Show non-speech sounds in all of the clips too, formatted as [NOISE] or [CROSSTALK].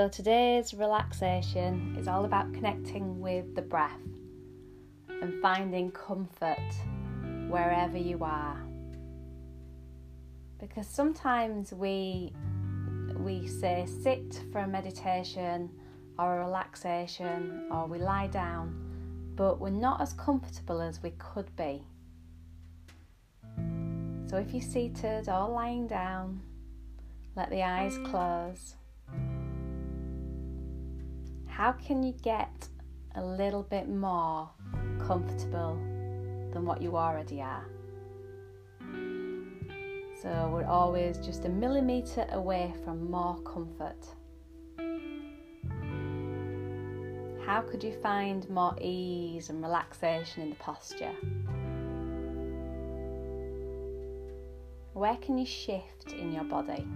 So, today's relaxation is all about connecting with the breath and finding comfort wherever you are. Because sometimes we we say sit for a meditation or a relaxation or we lie down, but we're not as comfortable as we could be. So if you're seated or lying down, let the eyes close. How can you get a little bit more comfortable than what you already are? So we're always just a millimetre away from more comfort. How could you find more ease and relaxation in the posture? Where can you shift in your body?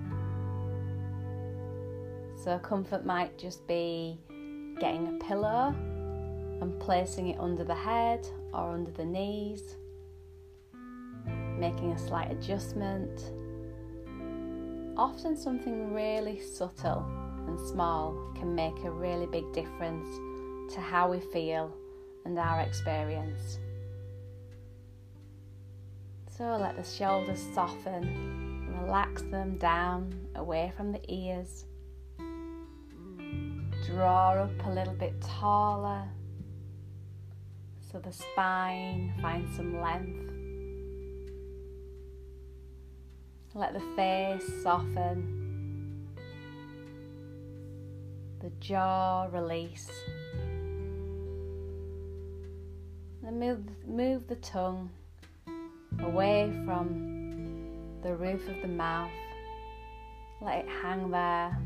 So, comfort might just be getting a pillow and placing it under the head or under the knees making a slight adjustment. Often, something really subtle and small can make a really big difference to how we feel and our experience. So, let the shoulders soften, relax them down away from the ears. Draw up a little bit taller so the spine finds some length. Let the face soften, the jaw release. Then move, move the tongue away from the roof of the mouth. Let it hang there,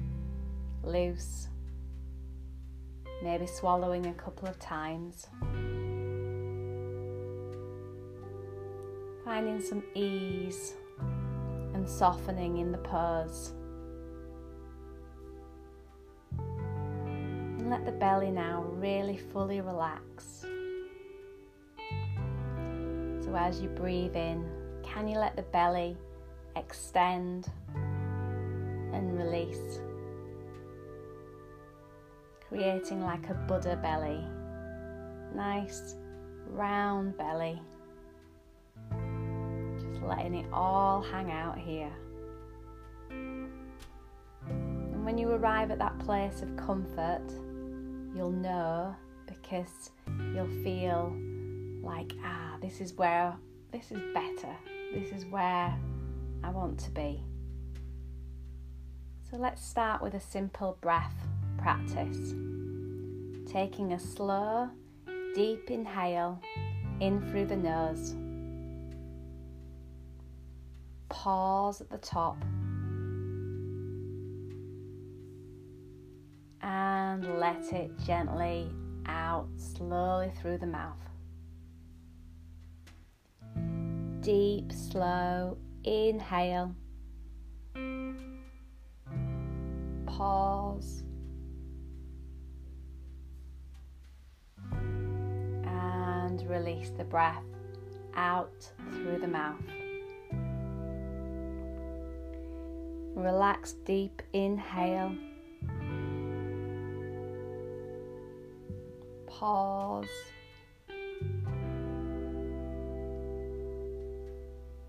loose. Maybe swallowing a couple of times. Finding some ease and softening in the pose. And let the belly now really fully relax. So as you breathe in, can you let the belly extend and release? Creating like a Buddha belly. Nice round belly Just letting it all hang out here. And when you arrive at that place of comfort, you'll know because you'll feel like, ah, this is where, this is better, this is where I want to be. So let's start with a simple breath practice. Taking a slow, deep inhale in through the nose pause at the top and let it gently out slowly through the mouth. Deep, slow inhale. Pause. Release the breath out through the mouth. Relax deep inhale. Pause.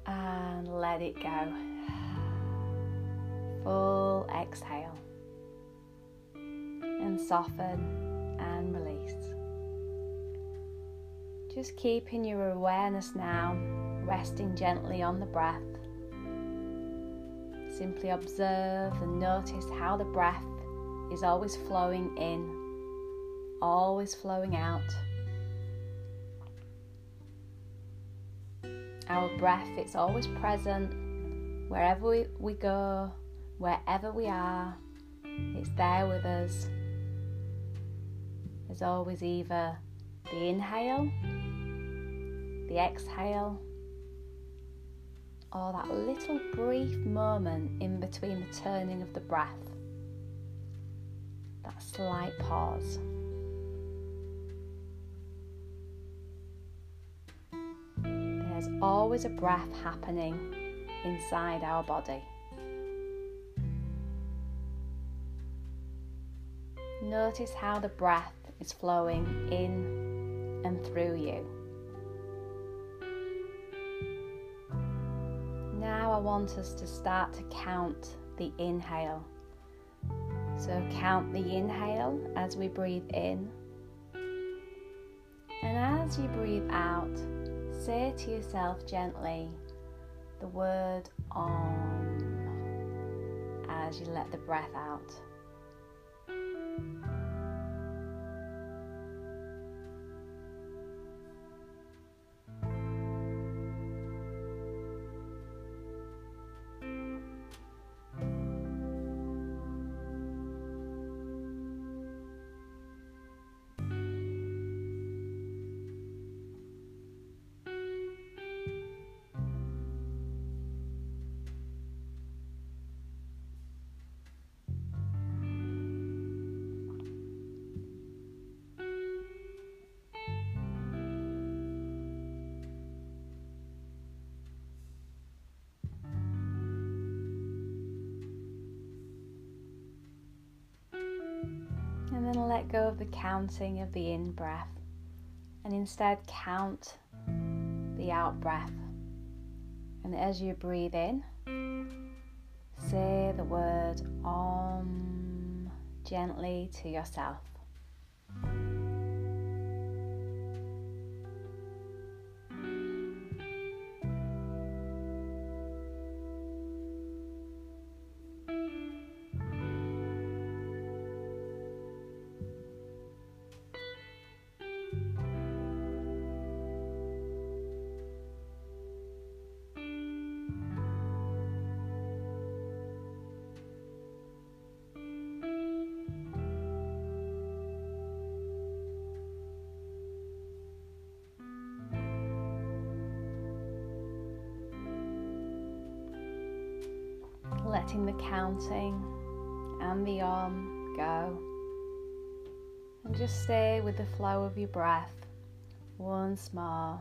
And let it go. Full exhale. And soften and release. Just keeping your awareness now resting gently on the breath. Simply observe and notice how the breath is always flowing in, always flowing out. Our breath, it's always present wherever we, we go, wherever we are, it's there with us. There's always either the inhale, the exhale, or that little brief moment in between the turning of the breath, that slight pause. There's always a breath happening inside our body. Notice how the breath is flowing in and through you. Now I want us to start to count the inhale. So count the inhale as we breathe in. And as you breathe out, say to yourself gently the word Om as you let the breath out. Then let go of the counting of the in breath and instead count the out breath. And as you breathe in, say the word Om gently to yourself. Letting the counting and the Om go. And just stay with the flow of your breath once more,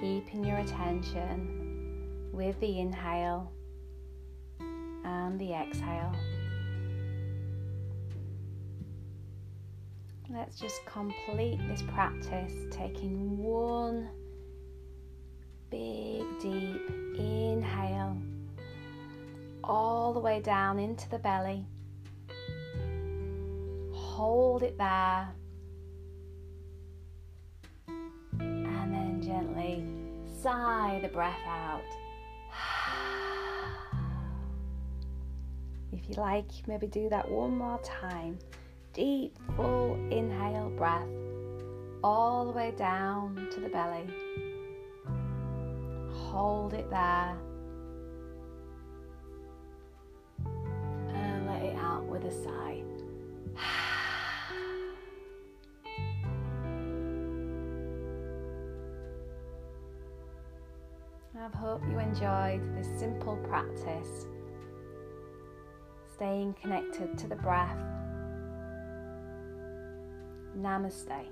keeping your attention with the inhale and the exhale. Let's just complete this practice taking one big deep inhale all the way down into the belly. Hold it there. And then gently sigh the breath out. If you like, maybe do that one more time. Deep, full inhale breath all the way down to the belly. Hold it there. With a sigh. [SIGHS] I hope you enjoyed this simple practice, staying connected to the breath. Namaste.